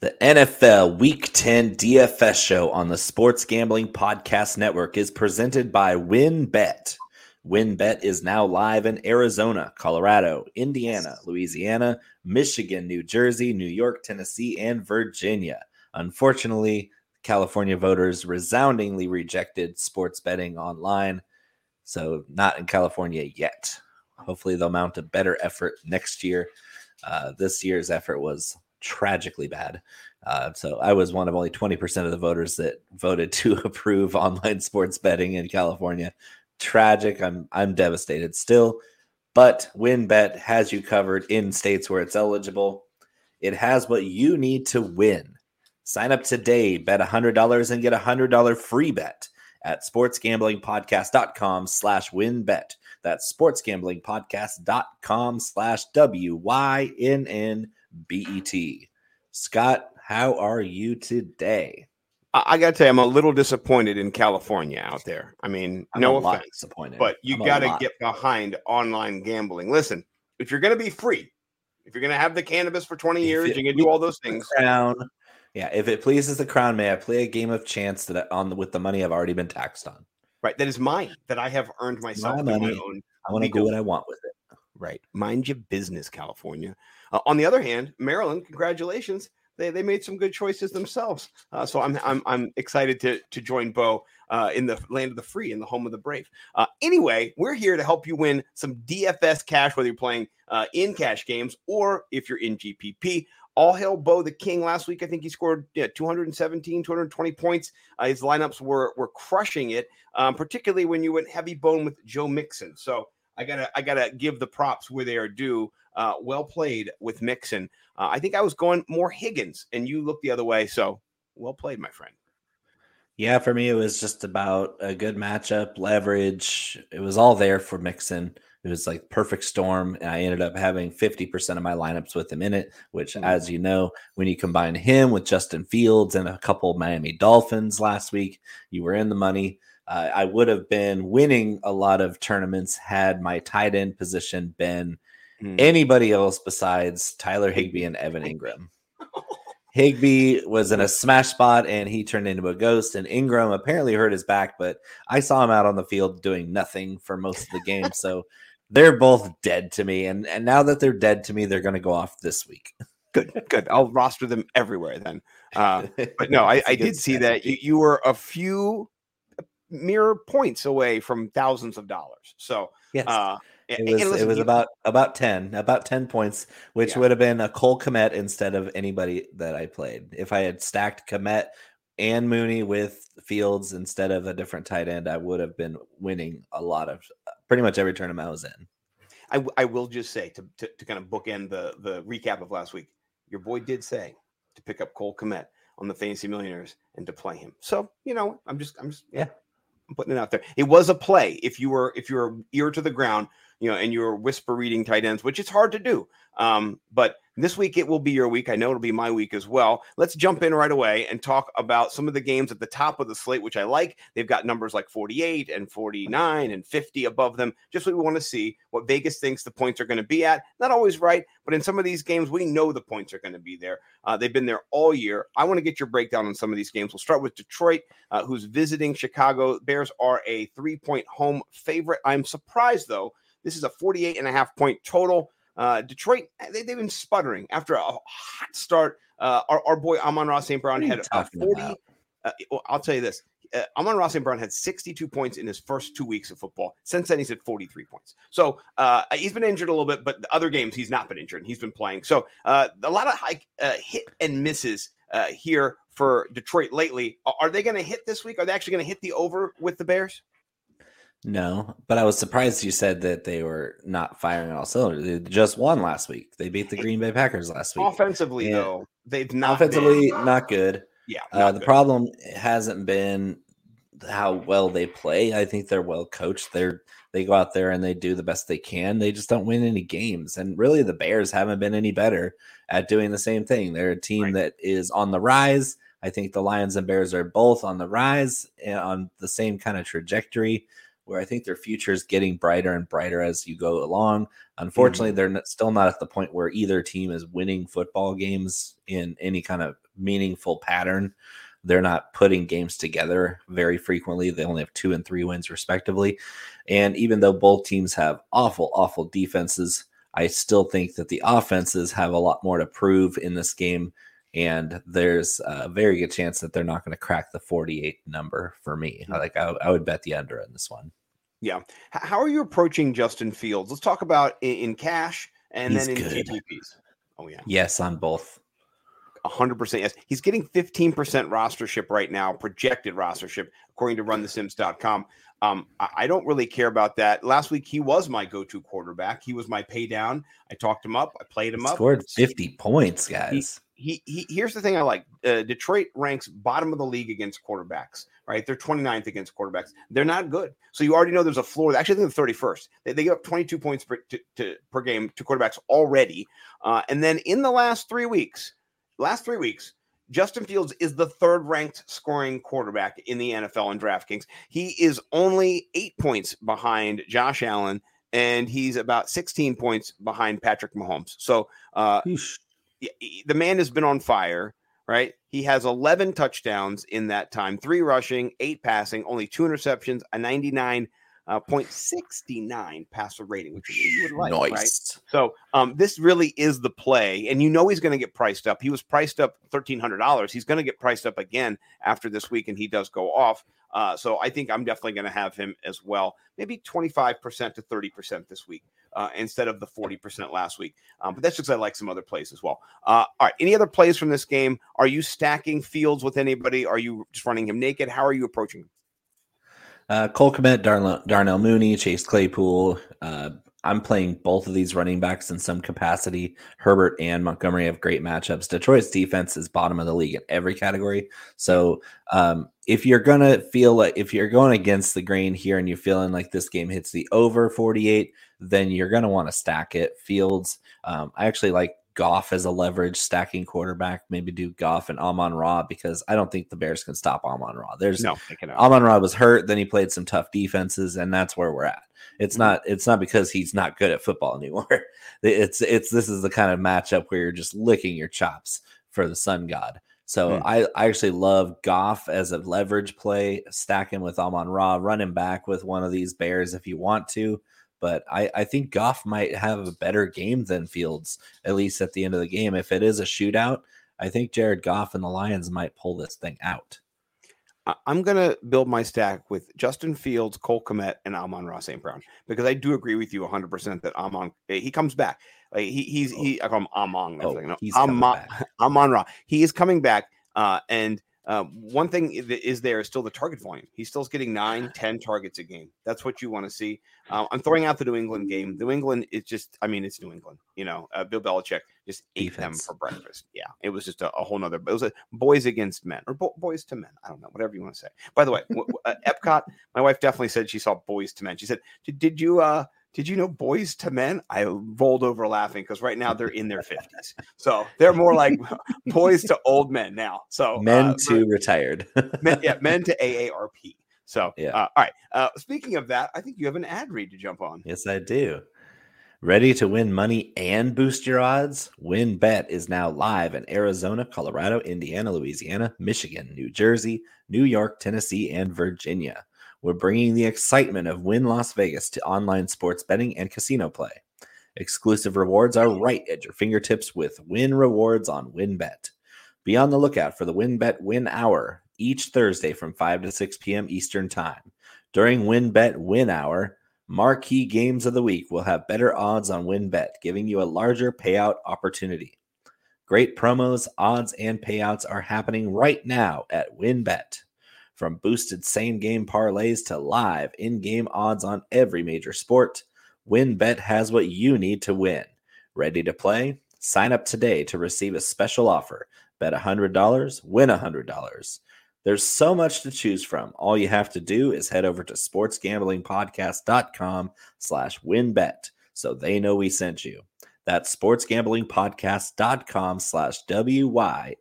The NFL Week 10 DFS show on the Sports Gambling Podcast Network is presented by WynnBET. WynnBET is now live in Arizona, Colorado, Indiana, Louisiana, Michigan, New Jersey, New York, Tennessee, and Virginia. Unfortunately, California voters resoundingly rejected sports betting online, so not in California yet. Hopefully, they'll mount a better effort next year. Uh, this year's effort was tragically bad. Uh, so I was one of only 20% of the voters that voted to approve online sports betting in California. Tragic. I'm I'm devastated still. But WynnBET has you covered in states where it's eligible. It has what you need to win. Sign up today, bet $100 and get a $100 free bet at sportsgamblingpodcast.com slash wynnbet. That's sportsgamblingpodcast.com slash W-Y-N-N-B-E-T. Scott, how are you today? I, I got to tell you, I'm a little disappointed in California out there. I mean, I'm no offense, disappointed. but you I'm got to get behind online gambling. Listen, if you're going to be free, if you're going to have the cannabis for 20 If years, it you can do all those things. crown. Yeah, if it pleases the crown, may I play a game of chance that I, on the, with the money I've already been taxed on? Right. That is mine that I have earned myself My my money. own. I want to do what I want with it. Right. Mind your business, California. Uh, on the other hand, Maryland, congratulations. They, they made some good choices themselves. Uh, so I'm, I'm, I'm excited to, to join Bo uh, in the land of the free, in the home of the brave. Uh, anyway, we're here to help you win some DFS cash, whether you're playing uh, in cash games or if you're in GPP. All hail Bo the King last week. I think he scored yeah, 217, 220 points. Uh, his lineups were were crushing it, um, particularly when you went heavy bone with Joe Mixon. So I gotta I gotta give the props where they are due. Uh, well played with Mixon. Uh, I think I was going more Higgins, and you looked the other way. So well played, my friend. Yeah, for me, it was just about a good matchup, leverage. It was all there for Mixon. It was like perfect storm. And I ended up having 50% of my lineups with him in it, which, Mm. as you know, when you combine him with Justin Fields and a couple of Miami Dolphins last week, you were in the money. Uh, I would have been winning a lot of tournaments had my tight end position been Mm. anybody else besides Tyler Higbee and Evan Engram. Higbee was in a smash spot and he turned into a ghost. And Engram apparently hurt his back, but I saw him out on the field doing nothing for most of the game. so they're both dead to me. And and now that they're dead to me, they're going to go off this week. Good, good. I'll roster them everywhere then. Uh, but no, I, I did see that you, you were a few mere points away from thousands of dollars. So Yes. uh, it was it was you- about about 10 about 10 points which Yeah. would have been a cole kmet instead of anybody that i played if i had stacked kmet and mooney with fields instead of a different tight end i would have been winning a lot of pretty much every tournament i was in I, I will just say to, to, to kind of bookend the the recap of last week, your boy did say to pick up Cole Kmet on the Fantasy Millionaires and to play him. So you know, I'm just I'm just Yeah. I'm putting it out there. It was a play if you were if you were ear to the ground, you know, and you were whisper reading tight ends, which it's hard to do. Um, but this week it will be your week. I know it'll be my week as well. Let's jump in right away and talk about some of the games at the top of the slate, which I like. They've got numbers like 48 and 49 and 50 above them. Just what we want to see what Vegas thinks the points are going to be at. Not always right, but in some of these games, we know the points are going to be there. Uh, they've been there all year. I want to get your breakdown on some of these games. We'll start with Detroit, uh, who's visiting Chicago. Bears are a three point home favorite. I'm surprised, though. This is a 48 and a half point total. Uh, Detroit, they, they've been sputtering after a hot start. Uh, our, our boy Amon Ra St. Brown had a 40. Uh, well, I'll tell you this. Uh, Amon Ra St. Brown had 62 points in his first two weeks of football. Since then, he's at 43 points. So uh, he's been injured a little bit, but the other games he's not been injured. and He's been playing. So uh, a lot of high, uh, hit and misses uh, here for Detroit lately. Are they going to hit this week? Are they actually going to hit the over with the Bears? No but i was surprised you said that they were not firing all cylinders they just won last week they beat the green bay packers last week Offensively, Yeah. though, they've not been- offensively not good yeah, Uh, the good. problem hasn't been how well they play. I think they're well coached. They're they go out there and they do the best they can. They just don't win any games. And really, the Bears haven't been any better at doing the same thing. They're a team Right. that is on the rise. I think the Lions and Bears are both on the rise and on the same kind of trajectory. Where I think their future is getting brighter and brighter as you go along. Unfortunately, mm-hmm. they're not, still not at the point where either team is winning football games in any kind of meaningful pattern. They're not putting games together very frequently. They only have two and three wins, respectively. And even though both teams have awful, awful defenses, I still think that the offenses have a lot more to prove in this game. And there's a very good chance that they're not going to crack the 48 number for me. Hmm. Like I, I would bet the under in this one. Yeah. How are you approaching Justin Fields? Let's talk about in, cash and He's then in good. GPPs. Oh yeah. Yes, on both. 100% yes. He's getting 15% rostership right now, projected rostership, according to runthesims.com. Um, I, don't really care about that. Last week, he was my go to quarterback. He was my pay down. I talked him up. I played him up. Scored 50 points, guys. He, he, he here's the thing I like uh, Detroit ranks bottom of the league against quarterbacks, right? They're 29th against quarterbacks. They're not good. So you already know there's a floor. Actually, I think the 31st. They, they give up 22 points per, to, to, per game to quarterbacks already. Uh, and then in the last three weeks, last three weeks, Justin Fields is the third ranked scoring quarterback in the NFL in DraftKings. He is only eight points behind Josh Allen, and he's about 16 points behind Patrick Mahomes. So uh, the man has been on fire, right? He has 11 touchdowns in that time, three rushing, eight passing, only two interceptions, a 99 uh, 0.69 passer rating, which you would like, nice. right? So um, this really is the play, and you know he's going to get priced up. He was priced up thirteen hundred dollars. He's going to get priced up again after this week, and he does go off. Uh, so I think I'm definitely going to have him as well. Maybe 25% to 30% this week uh, instead of the 40% last week. Um, but that's because I like some other plays as well. Uh, all right. Any other plays from this game? Are you stacking fields with anybody? Are you just running him naked? How are you approaching him? Uh, Cole Kmet, Darnell, Darnell Mooney, Chase Claypool. Uh, I'm playing both of these running backs in some capacity. Herbert and Montgomery have great matchups. Detroit's defense is bottom of the league in every category. So um, if you're gonna feel like if you're going against the grain here and you're feeling like this game hits the over 48, then you're gonna want to stack it. Fields. Um, I actually like Goff as a leverage stacking quarterback. Maybe do Goff and Amon Ra because I don't think the Bears can stop Amon Ra. There's no Amon Ra was hurt, then he played some tough defenses, and that's where we're at. It's mm-hmm. not it's not because he's not good at football anymore. It's it's this is the kind of matchup where you're just licking your chops for the sun god. So mm. I, I actually love Goff as a leverage play, stack him with Amon Ra, run him back with one of these Bears if you want to but I, I think Goff might have a better game than Fields, at least at the end of the game. If it is a shootout, I think Jared Goff and the Lions might pull this thing out. I'm going to build my stack with Justin Fields, Cole Kmet, and Amon Ra St. Brown because I do agree with you 100% that Amon, eh, he comes back. Like he, he's, he, I call him Amon. Oh, no, he's Amon, Amon Ra. He is coming back. Uh, and uh, one thing that is there is still the target volume. He's still getting nine, ten targets a game. That's what you want to see. Uh, I'm throwing out the New England game. New England is just, I mean, it's New England. You know, uh, Bill Belichick just ate Defense. them for breakfast. Yeah, it was just a, a whole nother. It was a boys against men or bo- boys to men. I don't know, whatever you want to say. By the way, w- uh, Epcot. My wife definitely said she saw boys to men. She said, "Did, did you uh did you know boys to men? I rolled over laughing because right now they're in their 50s. So they're more like boys to old men now. So men uh, to retired. men, yeah, men to AARP. So, yeah. Uh, all right. Uh, speaking of that, I think you have an ad read to jump on. Yes, I do. Ready to win money and boost your odds? WynnBET is now live in Arizona, Colorado, Indiana, Louisiana, Michigan, New Jersey, New York, Tennessee, and Virginia. We're bringing the excitement of Wynn Las Vegas to online sports betting and casino play. Exclusive rewards are right at your fingertips with Wynn Rewards on WynnBET. Be on the lookout for the WynnBET Win Hour each Thursday from 5 to 6 p.m. Eastern Time. During WynnBET Win Hour, marquee games of the week will have better odds on WynnBET, giving you a larger payout opportunity. Great promos, odds, and payouts are happening right now at WynnBET. From boosted same game parlays to live in game odds on every major sport, WynnBET has what you need to win. Ready to play? Sign up today to receive a special offer. Bet $100, win $100. There's so much to choose from. All you have to do is head over to sportsgamblingpodcast.com slash wynnbet so they know we sent you. That's sportsgamblingpodcast.com slash W-Y-N-N-B-E-T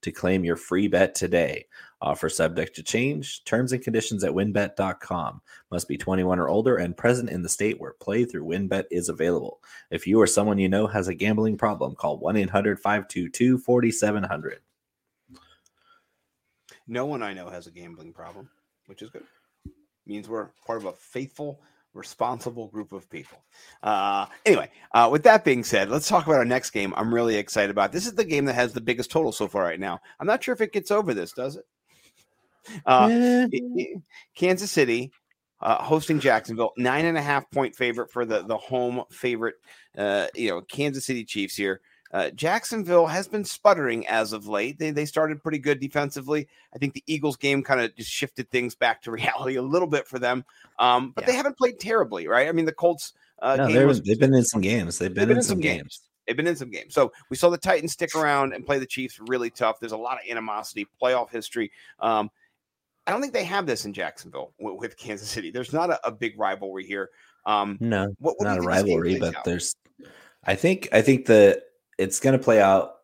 to claim your free bet today. Offer subject to change. Terms and conditions at wynnbet.com. Must be 21 or older and present in the state where play through WynnBET is available. If you or someone you know has a gambling problem, call 1-800-522-4700. No one I know has a gambling problem, which is good. Means we're part of a faithful, responsible group of people. Uh, anyway, uh, with that being said, let's talk about our next game. I'm really excited about. This is the game that has the biggest total so far right now. I'm not sure if it gets over this, does it? Uh, it- Kansas City uh, hosting Jacksonville, nine and a half point favorite for the the home favorite. Uh, you know, Kansas City Chiefs here. Uh, Jacksonville has been sputtering as of late. They they started pretty good defensively. I think the Eagles game kind of just shifted things back to reality a little bit for them. Um, but Yeah. they haven't played terribly, right? I mean, the Colts. Uh, no, game was- they've been in some games. They've been, in, some games. They've been in some games. So we saw the Titans stick around and play the Chiefs really tough. There's a lot of animosity, playoff history. Um, I don't think they have this in Jacksonville with, with Kansas City. There's not a, a big rivalry here. Um, No, what, what not a think this game rivalry, but out? there's. I think I think that it's going to play out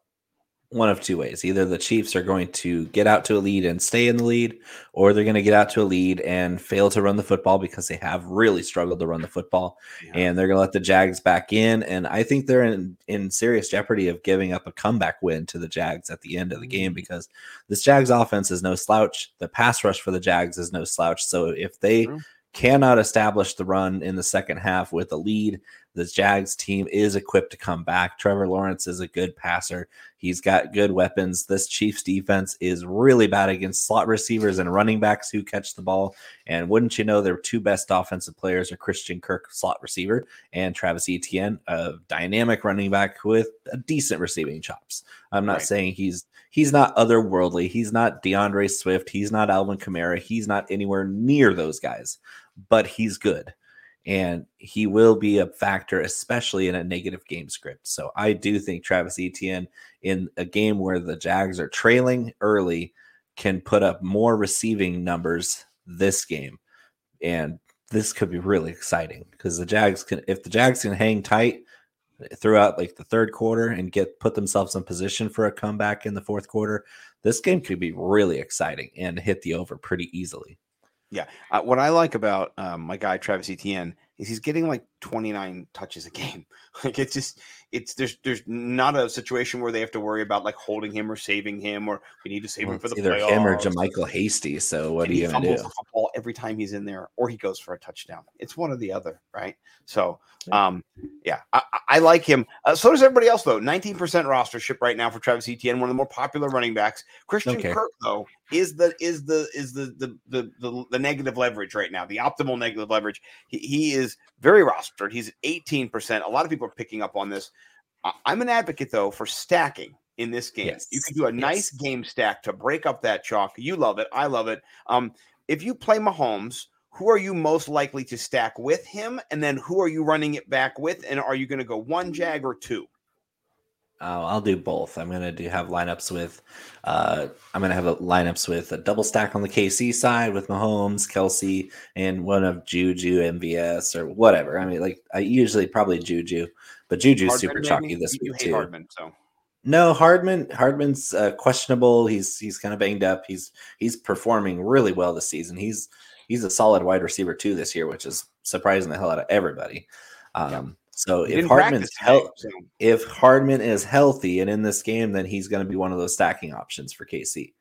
one of two ways. Either the Chiefs are going to get out to a lead and stay in the lead, or they're going to get out to a lead and fail to run the football because they have really struggled to run the football, Yeah. and they're going to let the Jags back in. And I think they're in in serious jeopardy of giving up a comeback win to the Jags at the end of the game Mm. because this Jags offense is no slouch. The pass rush for the Jags is no slouch. So if they True. cannot establish the run in the second half with a lead. The Jags team is equipped to come back. Trevor Lawrence is a good passer. He's got good weapons. This Chiefs defense is really bad against slot receivers and running backs who catch the ball. And wouldn't you know, their two best offensive players are Christian Kirk, slot receiver, and Travis Etienne, a dynamic running back with a decent receiving chops. I'm not Right. saying he's he's not otherworldly. He's not DeAndre Swift. He's not Alvin Kamara. He's not anywhere near those guys, but he's good. And he will be a factor, especially in a negative game script. So I do think Travis Etienne in a game where the Jags are trailing early can put up more receiving numbers this game. And this could be really exciting because the Jags can if the Jags can hang tight throughout like the third quarter and get put themselves in position for a comeback in the fourth quarter, this game could be really exciting and hit the over pretty easily. Uh, what I like about um, my guy Travis Etienne is he's getting like 29 touches a game. Like it's just it's there's there's not a situation where they have to worry about like holding him or saving him or we need to save Well, him for the it's either him or playoffs. JaMycal Hasty. So what and are you gonna do? the football every time he's in there, or he goes for a touchdown. It's one or the other, right? So, um, yeah, I, I- I like him. Uh, so does everybody else, though. Nineteen percent rostership right now for Travis Etienne, one of the more popular running backs. Christian Okay. Kirk, though, is the is the is the the, the the the negative leverage right now, the optimal negative leverage. He, he is very rostered. He's at eighteen percent. A lot of people are picking up on this. I'm an advocate though for stacking in this game. Yes. You can do a nice Yes. game stack to break up that chalk. You love it. I love it. Um, if you play Mahomes, who are you most likely to stack with him? And then who are you running it back with? And are you going to go one jag or two? Uh, I'll do both. I'm gonna do have lineups with, uh, I'm gonna have a lineups with a double stack on the KC side with Mahomes, Kelce, and one of Juju, MVS, or whatever. I mean, like I usually probably Juju, but Juju's Hardman, super chalky this week too. Hardman, so No, Hardman. Hardman's uh, questionable. He's he's kind of banged up. He's he's performing really well this season. He's he's a solid wide receiver too this year, which is surprising the hell out of everybody. Um, So He if Hardman's so if Hardman is healthy and in this game, then he's going to be one of those stacking options for KC.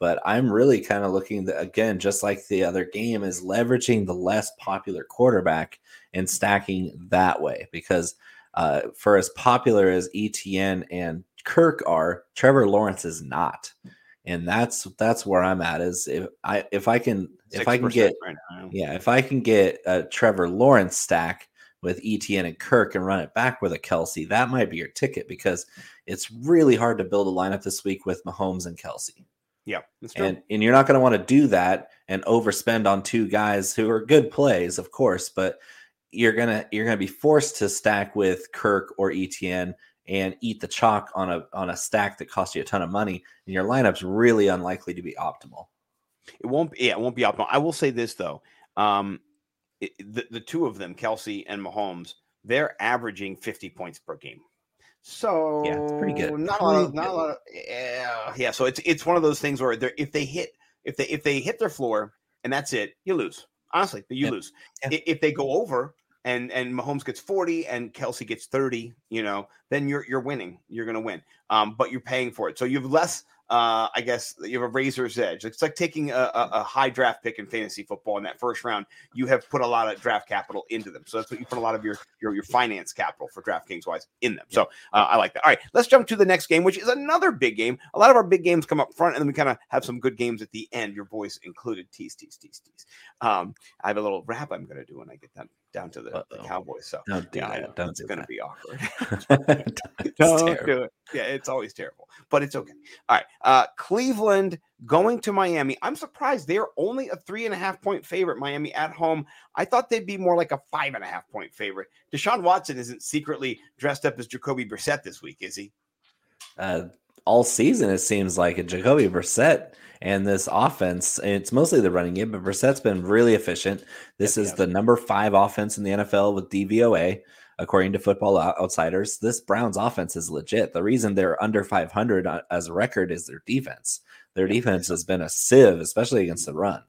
But I'm really kind of looking again, just like the other game, is leveraging the less popular quarterback and stacking that way because uh, for as popular as ETN and Kirk are, Trevor Lawrence is not, and that's that's where I'm at. Is if I if I can if I can get right now. yeah, if I can get a Trevor Lawrence stack with ETN and Kirk and run it back with a Kelce, that might be your ticket because it's really hard to build a lineup this week with Mahomes and Kelce. yeah, that's true. And and you're not going to want to do that and overspend on two guys who are good plays, of course, but you're gonna you're gonna be forced to stack with Kirk or ETN and eat the chalk on a on a stack that costs you a ton of money, and your lineup's really unlikely to be optimal. It won't. Yeah, it won't be optimal. I will say this though. Um, it, the the two of them, Kelce and Mahomes, they're averaging 50 points per game. So yeah, it's pretty good. Not a lot of, not a lot of, yeah, yeah. So it's it's one of those things where they're if they hit if they if they hit their floor and that's it, you lose. Honestly, you yeah. lose. Yeah. If they go over and and Mahomes gets 40 and Kelce gets 30, you know, then you're you're winning. You're gonna win. Um, but you're paying for it. So you have less uh, I guess you have a razor's edge. It's like taking a, a, a, high draft pick in fantasy football in that first round. You have put a lot of draft capital into them, so that's what you put a lot of your your, your finance capital for DraftKings wise in them. So uh, I like that. All right, let's jump to the next game, which is another big game. A lot of our big games come up front, and then we kind of have some good games at the end. Your voice included. Tease, tease, tease, tease. Um, I have a little rap I'm going to do when I get done down to the, the Cowboys. So don't do yeah, that. Don't it's going to be awkward. don't do it. Yeah, it's always terrible, but it's okay. All right, uh, Cleveland going to Miami. I'm surprised they're only a three and a half point favorite. Miami at home. I thought they'd be more like a five and a half point favorite. Deshaun Watson isn't secretly dressed up as Jacoby Brissett this week, is he? Uh, all season, it seems like a Jacoby Brissett and this offense, it's mostly the running game, but Brissett's been really efficient. This is the number five offense in the NFL with DVOA, according to Football Outsiders. This Browns offense is legit. The reason they're under 500 uh, as a record is their defense. Their defense has been a sieve, especially against the run.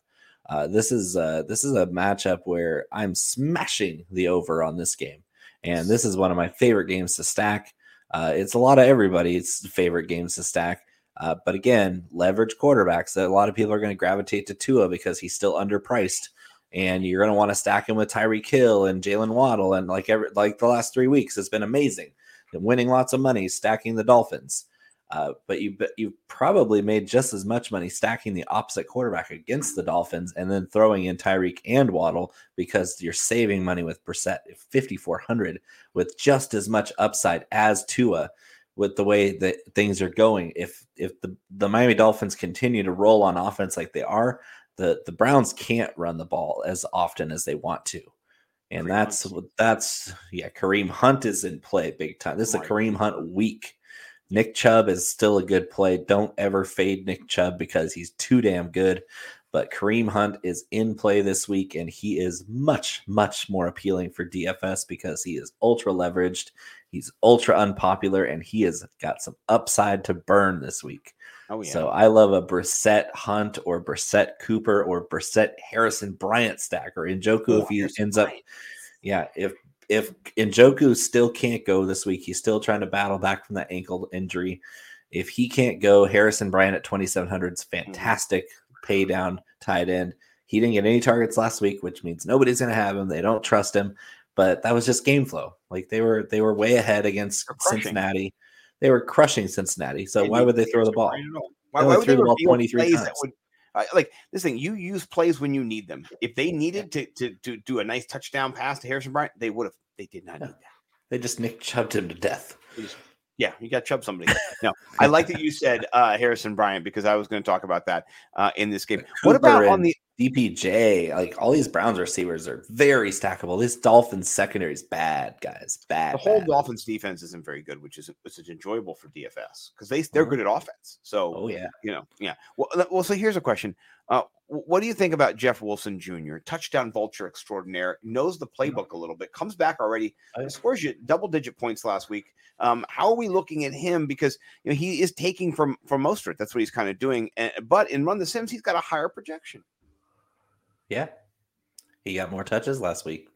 Uh, this is uh, this is a matchup where I'm smashing the over on this game, and this is one of my favorite games to stack. Uh, it's a lot of everybody's favorite games to stack. Uh, but again, leverage quarterbacks. A lot of people are going to gravitate to Tua because he's still underpriced, and you're going to want to stack him with Tyreek Hill and Jaylen Waddle, and like every like the last three weeks, it's been amazing. And winning lots of money, stacking the Dolphins. Uh, but you you probably made just as much money stacking the opposite quarterback against the Dolphins and then throwing in Tyreek and Waddle because you're saving money with Brissett 5400 with just as much upside as Tua with the way that things are going. If if the, the Miami Dolphins continue to roll on offense like they are, the the Browns can't run the ball as often as they want to. And Kareem that's Hunt. that's yeah, Kareem Hunt is in play big time. This is a Kareem Hunt week. Nick Chubb is still a good play. Don't ever fade Nick Chubb because he's too damn good. But Kareem Hunt is in play this week, and he is much, much more appealing for DFS because he is ultra leveraged. He's ultra unpopular, and he has got some upside to burn this week. Oh, yeah. So I love a Brissett Hunt or Brissett Cooper or Brissett Harrison Bryant stack or Njoku oh, if he Harrison ends Bryant. up. Yeah, if if Njoku still can't go this week, he's still trying to battle back from that ankle injury. If he can't go, Harrison Bryant at 2,700 is mm-hmm. fantastic mm-hmm. pay down tight end. He didn't get any targets last week, which means nobody's going to have him. They don't trust him, but that was just game flow. Like they were they were way ahead against Cincinnati. They were crushing Cincinnati. So and why would they throw the ball? Why, why would they throw the ball 23 times? Would, like this thing, you use plays when you need them. If they needed to, to to do a nice touchdown pass to Harrison Bryant, they would have. They did not need that. They just Nick chubbed him to death. Yeah, you got Chubb somebody. No, I like that you said uh, Harrison Bryant because I was going to talk about that uh, in this game. What about on the DPJ? Like all these Browns receivers are very stackable. This Dolphins secondary is bad, guys. Bad. The whole bad. Dolphins defense isn't very good, which is which is enjoyable for DFS because they they're uh-huh. good at offense. So, oh yeah, you know, yeah. Well, well. So here's a question: uh, what do you think about Jeff Wilson Jr., touchdown vulture extraordinaire, knows the playbook a little bit, comes back already, scores you double digit points last week. Um, how are we looking at him? Because you know he is taking from from Mostert. That's what he's kind of doing. And, but in Run the Sims, he's got a higher projection. Yeah, he got more touches last week.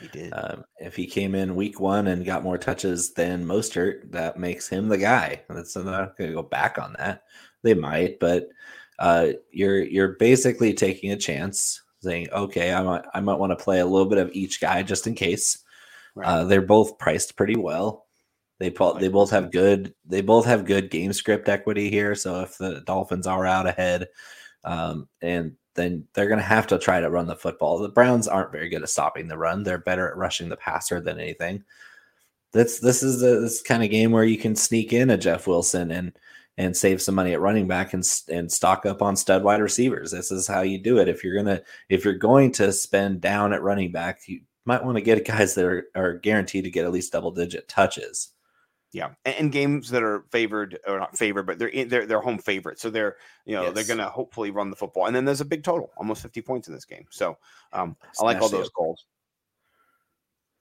He did. Um, if he came in week one and got more touches than Mostert, that makes him the guy. That's I'm not going to go back on that. They might, but uh, you're you're basically taking a chance, saying, okay, I might I might want to play a little bit of each guy just in case. Right. Uh, they're both priced pretty well. They they both have good they both have good game script equity here. So if the Dolphins are out ahead, um, and then they're going to have to try to run the football. The Browns aren't very good at stopping the run. They're better at rushing the passer than anything. This this is a, this kind of game where you can sneak in a Jeff Wilson and and save some money at running back and and stock up on stud wide receivers. This is how you do it. If you're gonna if you're going to spend down at running back, you might want to get guys that are, are guaranteed to get at least double digit touches. Yeah, and, and, games that are favored or not favored, but they're in, they're they're home favorites, so they're you know yes. they're going to hopefully run the football. And then there's a big total, almost 50 points in this game. So um, I like all those goals.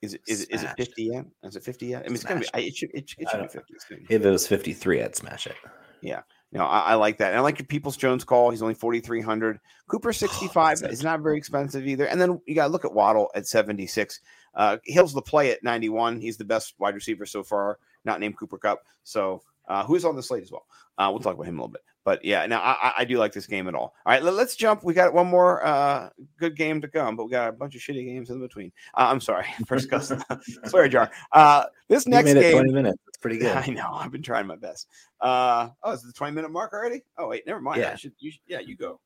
Is it is, it- is it 50 yet? Is it 50 yet? I mean, it's gonna be. Smashed. I- It should it, it should be 50 soon. If it was 53, I'd smash it. Yeah. No, I, I like that. And I like your Peoples Jones call. He's only 4,300. Cooper 65 that's is not very expensive either. And then you got to look at Waddle at 76. Uh, Hill's the play at 91. He's the best wide receiver so far, not named Cooper Kupp. So, uh, who is on the slate as well? Uh, we'll talk about him a little bit. But yeah, now I, I- do like this game at all. All right, let, us jump. We got one more uh, good game to come, but we got a bunch of shitty games in between. Uh, I'm sorry, first cuss, swear jar. Uh, this You next game, 20 minutes. It's pretty good. I know. I've been trying my best. Uh, oh, is it the 20 minute mark already? Oh, wait, never mind. I Yeah. should, you should, yeah, you go.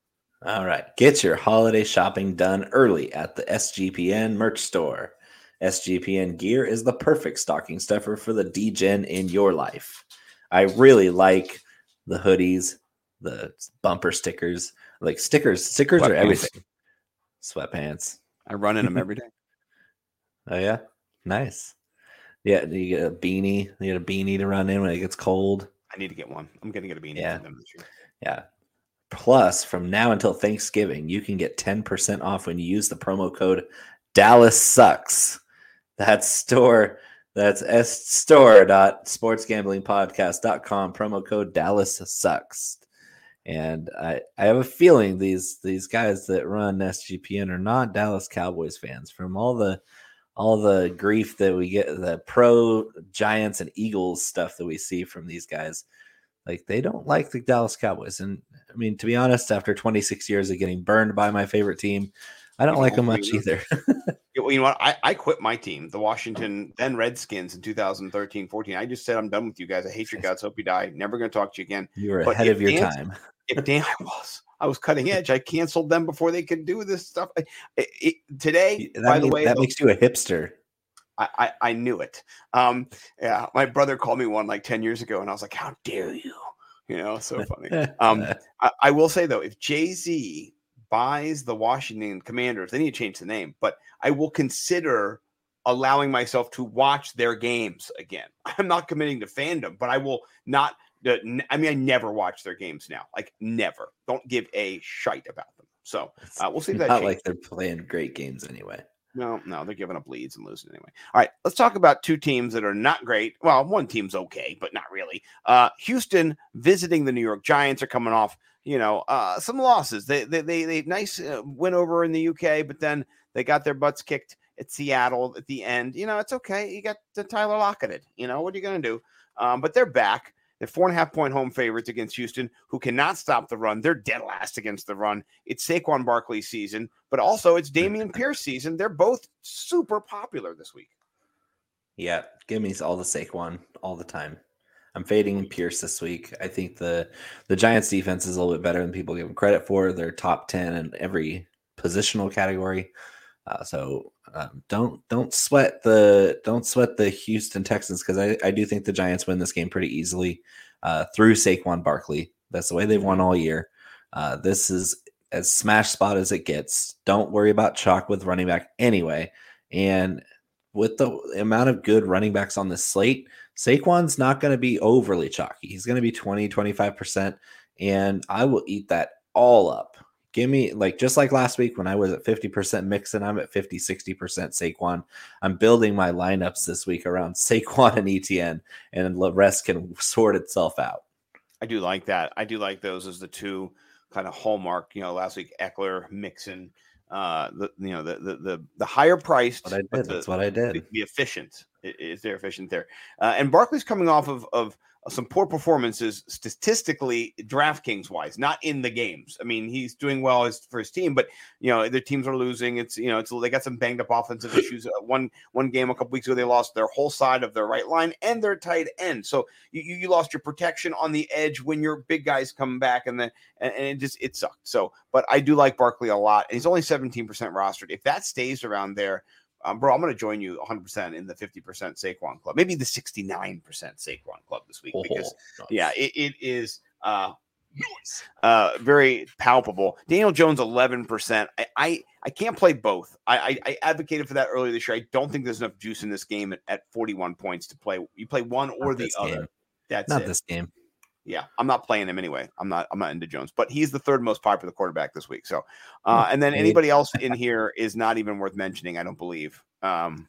All right. Get your holiday shopping done early at the SGPN merch store. SGPN gear is the perfect stocking stuffer for the DGen in your life. I really like the hoodies, the bumper stickers, like stickers. Stickers are Sweatpants. everything. Sweatpants. I run in them every day. Oh yeah, nice. Yeah, you get a beanie. You get a beanie to run in when it gets cold. I need to get one. I'm going to get a beanie Yeah. from them this year. Yeah. Plus, from now until Thanksgiving, you can get 10% off when you use the promo code Dallas Sucks. That's store. That's s store dot sportsgamblingpodcast.com promo code Dallas Sucks. And I, I have a feeling these these guys that run SGPN are not Dallas Cowboys fans. From all the all the grief that we get, the pro Giants and Eagles stuff that we see from these guys, like they don't like the Dallas Cowboys. And I mean, to be honest, after 26 years of getting burned by my favorite team, I don't like them much either. You know what? I, I quit my team, the Washington then Redskins in 2013 14. I just said, I'm done with you guys. I hate your guts. Hope you die. Never going to talk to you again. you were But ahead of your Dan's- time. If Dan, I was. I was cutting edge. I canceled them before they could do this stuff. It- it- today, That, by the way, that makes you a hipster. I, I, I knew it. Um, yeah, my brother called me one like 10 years ago, and I was like, How dare you? You know, so funny. Um, I, I will say though, if Jay Z buys the Washington Commanders, they need to change the name. But I will consider allowing myself to watch their games again. I'm not committing to fandom, but I will not. I mean, I never watch their games now. Like never. Don't give a shite about them. So uh, we'll see if that not changes. like they're playing great games anyway. No, no, they're giving up leads and losing anyway. All right, let's talk about two teams that are not great. Well, one team's okay, but not really. Uh, Houston visiting the New York Giants are coming off, you know, uh, some losses. They they they, they nice uh, win over in the UK, but then they got their butts kicked at Seattle at the end. You know, it's okay. You got the Tyler Lockett. You know, what are you going to do? Um, but they're back. They're four and a half point home favorites against Houston, who cannot stop the run. They're dead last against the run. It's Saquon Barkley's season, but also it's Dameon Pierce season. They're both super popular this week. Yeah, give me all the Saquon all the time. I'm fading Pierce this week. I think the the Giants defense is a little bit better than people give them credit for. They're top ten in every positional category. Uh, so um, don't don't sweat the don't sweat the Houston Texans because I, I do think the Giants win this game pretty easily uh, through Saquon Barkley. That's the way they've won all year. Uh, this is as smash spot as it gets. Don't worry about chalk with running back anyway. And with the amount of good running backs on this slate, Saquon's not going to be overly chalky. He's going to be 20, 25%. And I will eat that all up. Give me, like, just like last week when I was at 50% mix and I'm at 50, 60% Saquon. I'm building my lineups this week around Saquon and ETN, and the rest can sort itself out. I do like that. I do like those as the two kind of hallmark. You know, last week Ekeler, Mixon, uh, the you know the the the, the higher priced, What I did. the, That's what I did. the efficient i- is they're efficient there. Uh, and Barkley's coming off of of some poor performances statistically, DraftKings wise, not in the games. I mean, he's doing well as, for his team, but you know their teams are losing. It's you know it's they got some banged up offensive issues. Uh, one one game a couple weeks ago, they lost their whole side of their right line and their tight end. So you, you lost your protection on the edge when your big guys come back, and then and, and it just it sucked. So, but I do like Barkley a lot. And he's only seventeen percent rostered. If that stays around there, um, bro, I'm going to join you 100% in the 50% Saquon club, maybe the 69% Saquon club this week because Oh, yeah, it, it is uh, uh, very palpable. Daniel Jones 11%. I, I I can't play both. I, I I advocated for that earlier this year. I don't think there's enough juice in this game at, at 41 points to play. You play one or Not the other. game. That's Not it. this game. Yeah, I'm not playing him anyway. I'm not. I'm not into Jones, but he's the third most popular quarterback this week. So, uh, and then anybody else in here is not even worth mentioning. I don't believe. Um,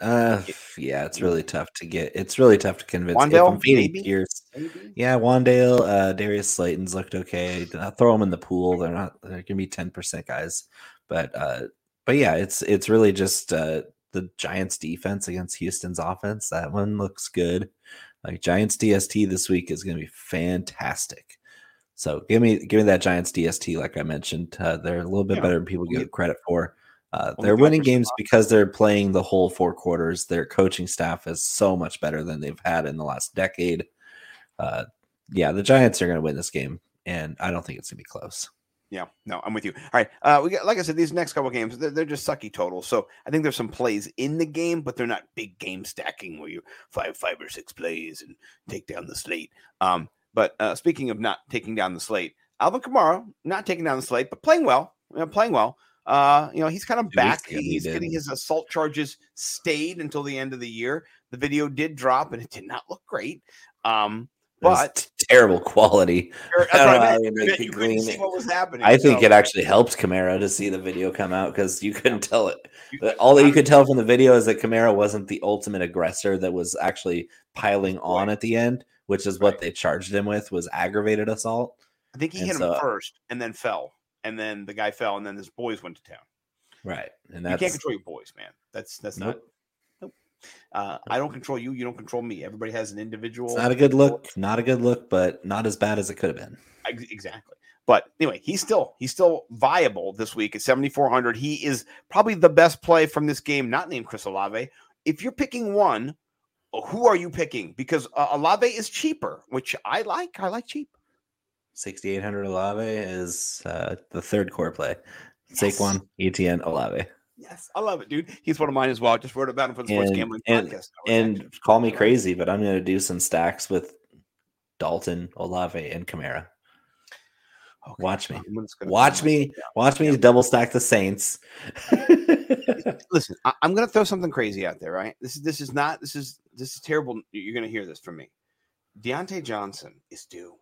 Uh, yeah, it's really tough to get. It's really tough to convince. Wan'Dale, maybe? Pierce, Maybe? yeah, Wan'Dale, uh, Darius Slayton's looked okay. I'll throw them in the pool. They're not. They're gonna be ten percent guys, but uh, but yeah, it's it's really just uh the Giants defense against Houston's offense. That one looks good. Like Giants DST this week is gonna be fantastic. So give me give me that Giants DST. Like I mentioned, uh, they're a little bit Yeah. better than people give credit for. Uh, they're winning 5% games because they're playing the whole four quarters. Their coaching staff is so much better than they've had in the last decade. Uh, yeah, the Giants are going to win this game, and I don't think it's going to be close. Yeah, no, I'm with you. All right, uh, we got like I said, these next couple games they're, they're just sucky totals. So I think there's some plays in the game, but they're not big game stacking where you five, five or six plays and take down the slate. Um, but uh, speaking of not taking down the slate, Alvin Kamara not taking down the slate, but playing well, you know, playing well. Uh, you know, he's kind of back. he He's did. getting his assault charges stayed until the end of the year. The video did drop, and it did not look great. Um, but terrible quality. I I know how you You make couldn't- it you couldn't see what was happening. I think so- it actually helped Kamara to see the video come out because you couldn't tell it. But All that you could tell from the video is that Kamara wasn't the ultimate aggressor that was actually piling on Right. at the end, which is what Right. they charged him with was aggravated assault. I think he And hit so- him first and then fell. And then the guy fell, and then his boys went to town. Right. And You can't control your boys, man. That's that's not. Nope. Nope. Uh, I don't control you. You don't control me. Everybody has an individual. it's not a good look. Not a good look, but not as bad as it could have been. Exactly. But anyway, he's still he's still viable this week at 7400. He is probably the best play from this game, not named Chris Olave. If you're picking one, who are you picking? Because uh, Olave is cheaper, which I like. I like cheap. 6,800 Olave is uh, the third core play. Yes. Saquon, ETN, Olave. Yes, I love it, dude. He's one of mine as well. I just wrote about him for the sports And- gambling and- podcast. And call me crazy, but I'm going to do some stacks with Dalton, Olave, and Kamara. Okay, Watch me. I'm just gonna Watch me. Watch me double stack the Saints. Listen, I, I'm going to throw something crazy out there, right? This is this is not this is this is terrible. You're going to hear this from me. Diontae Johnson is due.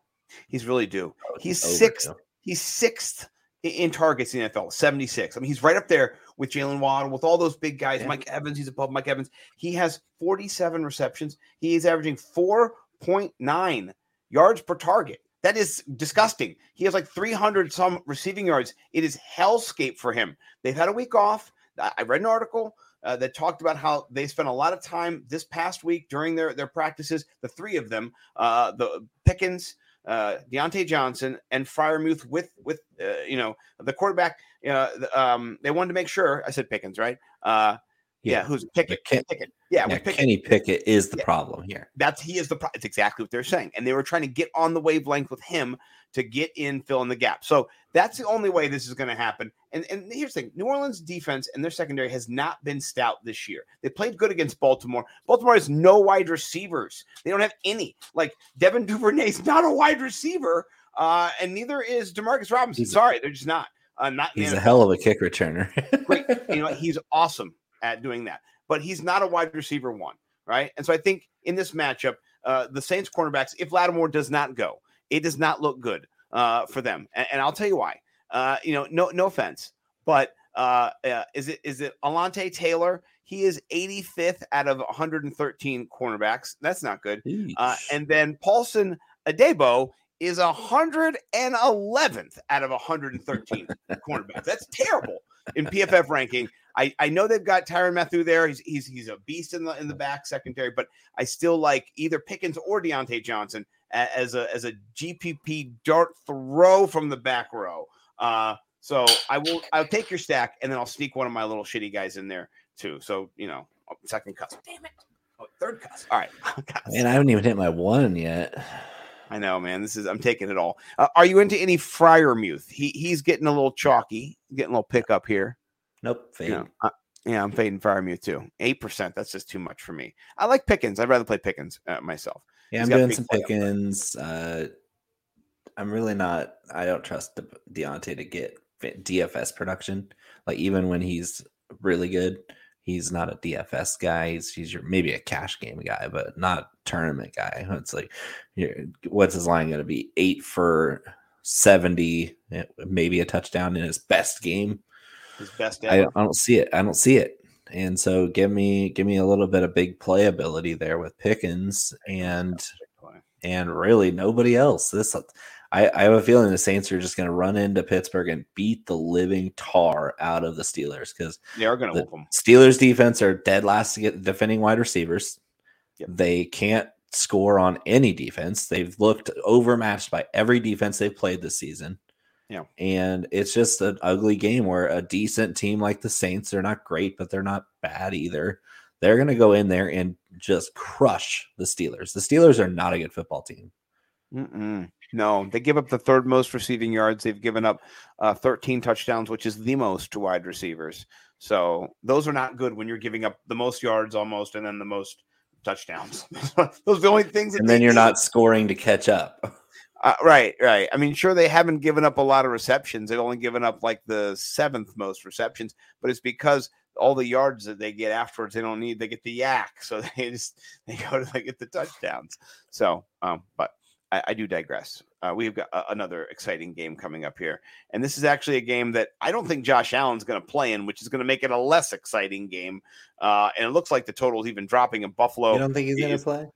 He's really due. Oh, he's Overdue. sixth. He's sixth in targets in the NFL, 76. I mean, he's right up there with Jaylen Waddle, with all those big guys. Yeah. Mike Evans, he's above Mike Evans. He has 47 receptions. He is averaging 4.9 yards per target. That is disgusting. He has like 300 some receiving yards. It is hellscape for him. They've had a week off. I read an article uh, that talked about how they spent a lot of time this past week during their, their practices. The three of them, uh, the Pickens, uh, Diontae Johnson, and Freiermuth with with uh, you know the quarterback. Uh, the, um, they wanted to make sure. I said Pickens, right? Uh, yeah, who's Pickett? Ken- Pickett. Yeah, Yeah, Pickett. Kenny Pickett is the Yeah. problem here. That's he is the. Pro- it's exactly what they're saying, and they were trying to get on the wavelength with him to get in, fill in the gap. So that's the only way this is going to happen. And and here's the thing: New Orleans defense and their secondary has not been stout this year. They played good against Baltimore. Baltimore has no wide receivers. They don't have any. Like Devin Duvernay's not a wide receiver, uh, and neither is Demarcus Robinson. He's Sorry, they're just not. Uh, not He's a hell of a kick returner. great. You know, he's awesome at doing that, but he's not a wide receiver one, right? And so I think in this matchup, uh, the Saints cornerbacks, if Lattimore does not go, it does not look good uh, for them, and, and I'll tell you why. Uh, you know, no, no offense, but uh, uh, is it is it Alontae Taylor? He is 85th out of 113 cornerbacks. That's not good. Uh, and then Paulson Adebo is 111th out of 113 cornerbacks. That's terrible in PFF ranking. I, I know they've got Tyrann Mathieu there. He's, he's he's a beast in the in the back secondary, but I still like either Pickens or Diontae Johnson as a as a GPP dart throw from the back row. Uh, so I will I'll take your stack and then I'll sneak one of my little shitty guys in there too. So you know, oh, second cuss. Damn it. Oh, third cuss. All right. Man, I haven't even hit my one yet. I know, man. This is I'm taking it all. Uh, are you into any Freiermuth? He he's getting a little chalky, getting a little pickup here. Nope. Fade. You know, I- yeah, I'm fading Freiermuth too. Eight percent. That's just too much for me. I like Pickens. I'd rather play Pickens uh, myself. Yeah, He's I'm doing some. Pickens. Uh, I'm really not. I don't trust De- Diontae to get DFS production. Like even when he's really good, he's not a DFS guy. He's, he's your maybe a cash game guy, but not tournament guy. It's like, you're, what's his line going to be? Eight for seventy, eh, maybe a touchdown in his best game. His best I. I don't see it. I don't see it. and so give me give me a little bit of big playability there with Pickens and and really nobody else. This I, I have a feeling the Saints are just going to run into Pittsburgh and beat the living tar out of the Steelers because they are going to the Steelers defense are dead last to get defending wide receivers. Yep. They can't score on any defense. They've looked overmatched by every defense they've played this season. Yeah. And it's just an ugly game where a decent team like the Saints, they're not great, but they're not bad either. They're going to go in there and just crush the Steelers. The Steelers are not a good football team. Mm-mm. No, they give up the third most receiving yards. They've given up uh, 13 touchdowns, which is the most to wide receivers. So those are not good when you're giving up the most yards almost and then the most touchdowns. those are the only things. and then you're not scoring to catch up. Uh, right, right. I mean, sure, they haven't given up a lot of receptions. They've only given up like the seventh most receptions, but it's because all the yards that they get afterwards, they don't need. They get the YAC, so they just they go to they get the touchdowns. So, um, but I, I do digress. Uh, we've got a, another exciting game coming up here, and this is actually a game that I don't think Josh Allen's going to play in, which is going to make it a less exciting game. Uh, and it looks like the total's even dropping in Buffalo. You don't think he's going to play?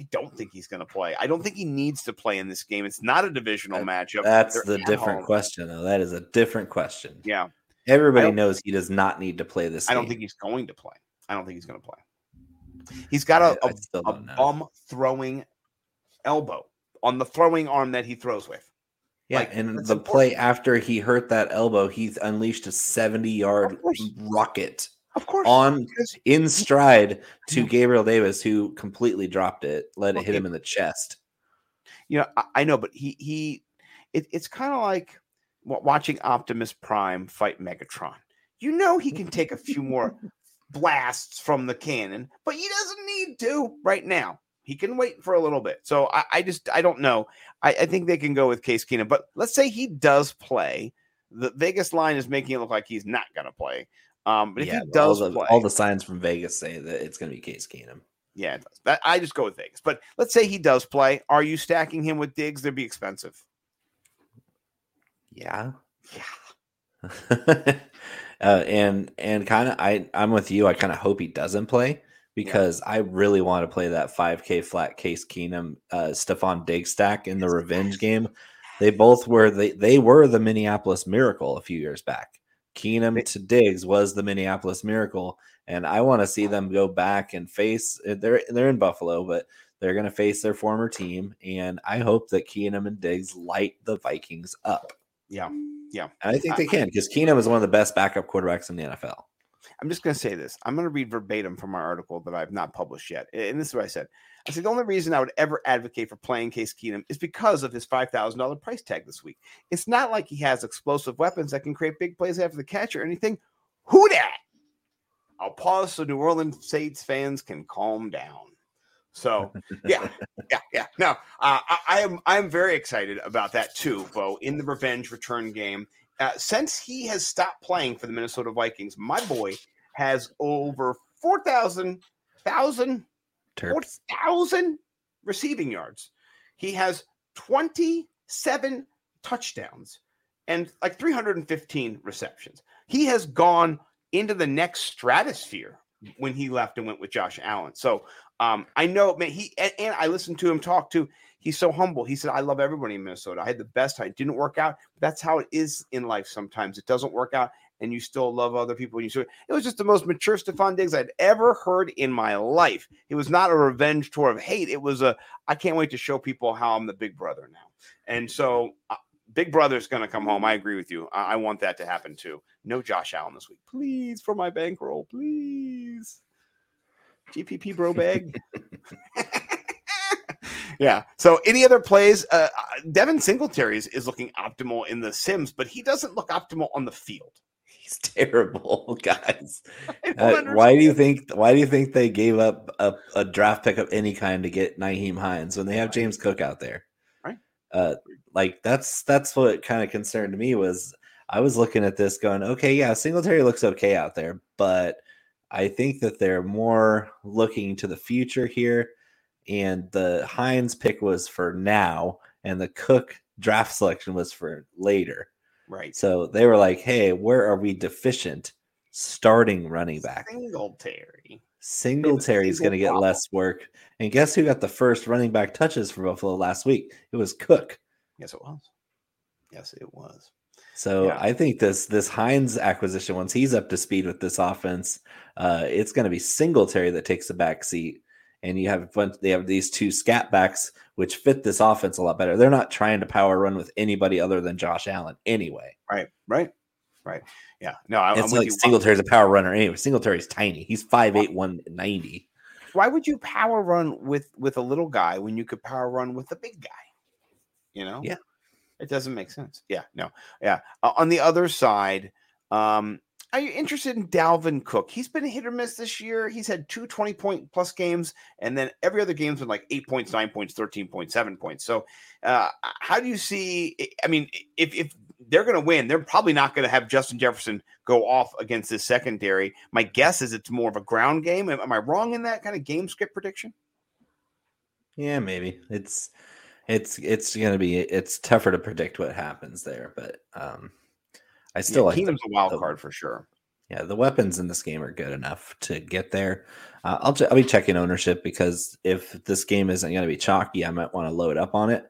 I don't think he's going to play. I don't think he needs to play in this game. It's not a divisional that, matchup. That's They're the different home. question, though. That is a different question. Yeah. Everybody knows he does not need to play this. I don't think he's going to play. I don't think he's going to play. He's got a, I, I a, a bum throwing elbow on the throwing arm that he throws with. Yeah, like, and the important. play after he hurt that elbow, he unleashed a 70 yard rocket. Of course. On in stride to mhm. Gabriel Davis, who completely dropped it, let it hit him in the chest. You know, I, I know, but he he it, it's kind of like watching Optimus Prime fight Megatron. You know he can take a few more blasts from the cannon, but he doesn't need to right now. He can wait for a little bit. So I, I just I don't know. I, I, think they can go with Case Keenum. But let's say he does play. The Vegas line is making it look like he's not going to play. Um, but if yeah, he does all the, play, all the signs from Vegas say that it's going to be Case Keenum. Yeah, it does. I just go with Vegas. But let's say he does play. Are you stacking him with Diggs? They'd be expensive. Yeah. Yeah. uh, and and kind of I I'm with you. I kind of hope he doesn't play because yeah. I really want to play that 5K flat case Keenum uh Stefon Diggs stack in the revenge game. They both were they they were the Minneapolis Miracle a few years back. Keenum to Diggs was the Minneapolis Miracle, and I want to see them go back and face. Eh, they're they're in Buffalo, but they're going to face their former team, and I hope that Keenum and Diggs light the Vikings up. Yeah, yeah, and I think they can because Keenum is one of the best backup quarterbacks in the NFL. I'm just going to say this. I'm going to read verbatim from our article that I've not published yet. And this is what I said. I said the only reason I would ever advocate for playing Case Keenum is because of his $5,000 price tag this week. It's not like he has explosive weapons that can create big plays after the catch or anything. Who dat? I'll pause so New Orleans Saints fans can calm down. So yeah, yeah, yeah. No, uh, I, I, am I am very excited about that too, Bo. In the revenge return game, uh, since he has stopped playing for the Minnesota Vikings, my boy has over 4,000 4,000 receiving yards. He has 27 touchdowns and like 315 receptions. He has gone into the next stratosphere when he left and went with Josh Allen. So um, I know, man, he and, and I listened to him talk too he's so humble. He said, I love everybody in Minnesota. I had the best time. It didn't work out. that's how it is in life sometimes. It doesn't work out and you still love other people. And you still, it was just the most mature Stefon Diggs I'd ever heard in my life. It was not a revenge tour of hate. It was a, I can't wait to show people how I'm the big brother now. And so uh, Big Brother's going to come home. I agree with you. I, I want that to happen too. No Josh Allen this week. Please, for my bankroll, please. GPP bro bag. yeah. So any other plays? Uh, uh, Devin Singletary is, is looking optimal in the Sims, but he doesn't look optimal on the field. He's terrible, guys. Uh, why do you think? Why do you think they gave up a, a, draft pick of any kind to get Nyheim Hines when they have James Cook out there? Right. Uh, like that's that's what kind of concerned me was I was looking at this going, okay, yeah, Singletary looks okay out there, but I think that they're more looking to the future here and the Hines pick was for now, and the Cook draft selection was for later. Right. So they were like, "Hey, where are we deficient?" starting running back. Singletary. Singletary is going to get less work. And guess who got the first running back touches for Buffalo last week? It was Cook. Yes, it was. Yes, it was. So Yeah. I think this this Hines acquisition, once he's up to speed with this offense, uh, it's going to be Singletary that takes the back seat, and you have a bunch, they have these two scat backs which fit this offense a lot better. They're not trying to power run with anybody other than Josh Allen anyway. Right, right, right. Yeah. No, I, I'm It's like. Singletary's a power runner anyway. Singletary's tiny. He's 5'8", 190. Why would you power run with with a little guy when you could power run with a big guy? You know. Yeah. It doesn't make sense. Yeah. No. Yeah. Uh, on the other side, um, are you interested in Dalvin Cook? He's been hit or miss this year. He's had two 20 point plus games, and then every other game's been like eight points, nine points, 13 points, seven points. So, uh, how do you see? I mean, if, if they're going to win, they're probably not going to have Justin Jefferson go off against this secondary. My guess is it's more of a ground game. Am, am I wrong in that kind of game script prediction? Yeah, maybe it's it's it's gonna be it's tougher to predict what happens there, but um, I still yeah, like the- Keenum's a wild the- card for sure. Yeah, the weapons in this game are good enough to get there. Uh, I'll ch- I'll be checking ownership because if this game isn't going to be chalky, I might want to load up on it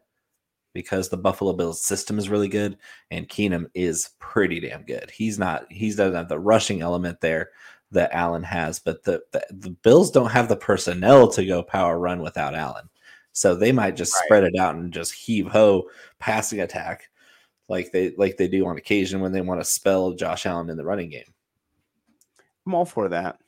because the Buffalo Bills system is really good and Keenum is pretty damn good. He's not he doesn't have the rushing element there that Allen has, but the, the the Bills don't have the personnel to go power run without Allen. So they might just Right. spread it out and just heave ho passing attack like they like they do on occasion when they want to spell Josh Allen in the running game. I'm all for that.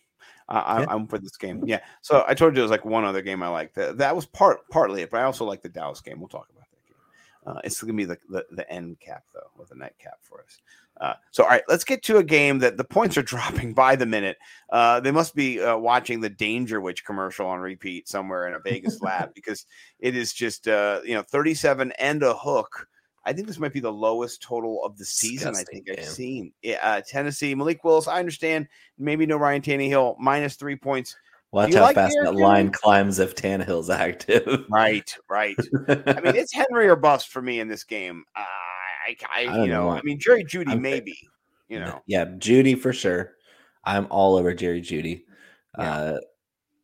I Yeah. I'm for this game. Yeah. So I told you it was like one other game I liked. That, that was part partly it, but I also like the Dallas game. We'll talk about that game. Uh, it's gonna be the, the the end cap though, or the net cap for us. Uh, so all right, let's get to a game that the points are dropping by the minute. Uh, they must be uh, watching the Danger Witch commercial on repeat somewhere in a Vegas lab because it is just uh, you know 37 and a hook. I think this might be the lowest total of the season. I think I've seen. Yeah, uh, Tennessee, Malik Willis. I understand. Maybe no Ryan Tannehill. Minus three points. Watch how like fast that line climbs if Tannehill's active. Right, right. I mean, it's Henry or bust for me in this game. Uh, I, I, I you know, know. I mean, Jerry Jeudy, I'm maybe. You know, yeah, Jeudy for sure. I'm all over Jerry Jeudy. Yeah. Uh,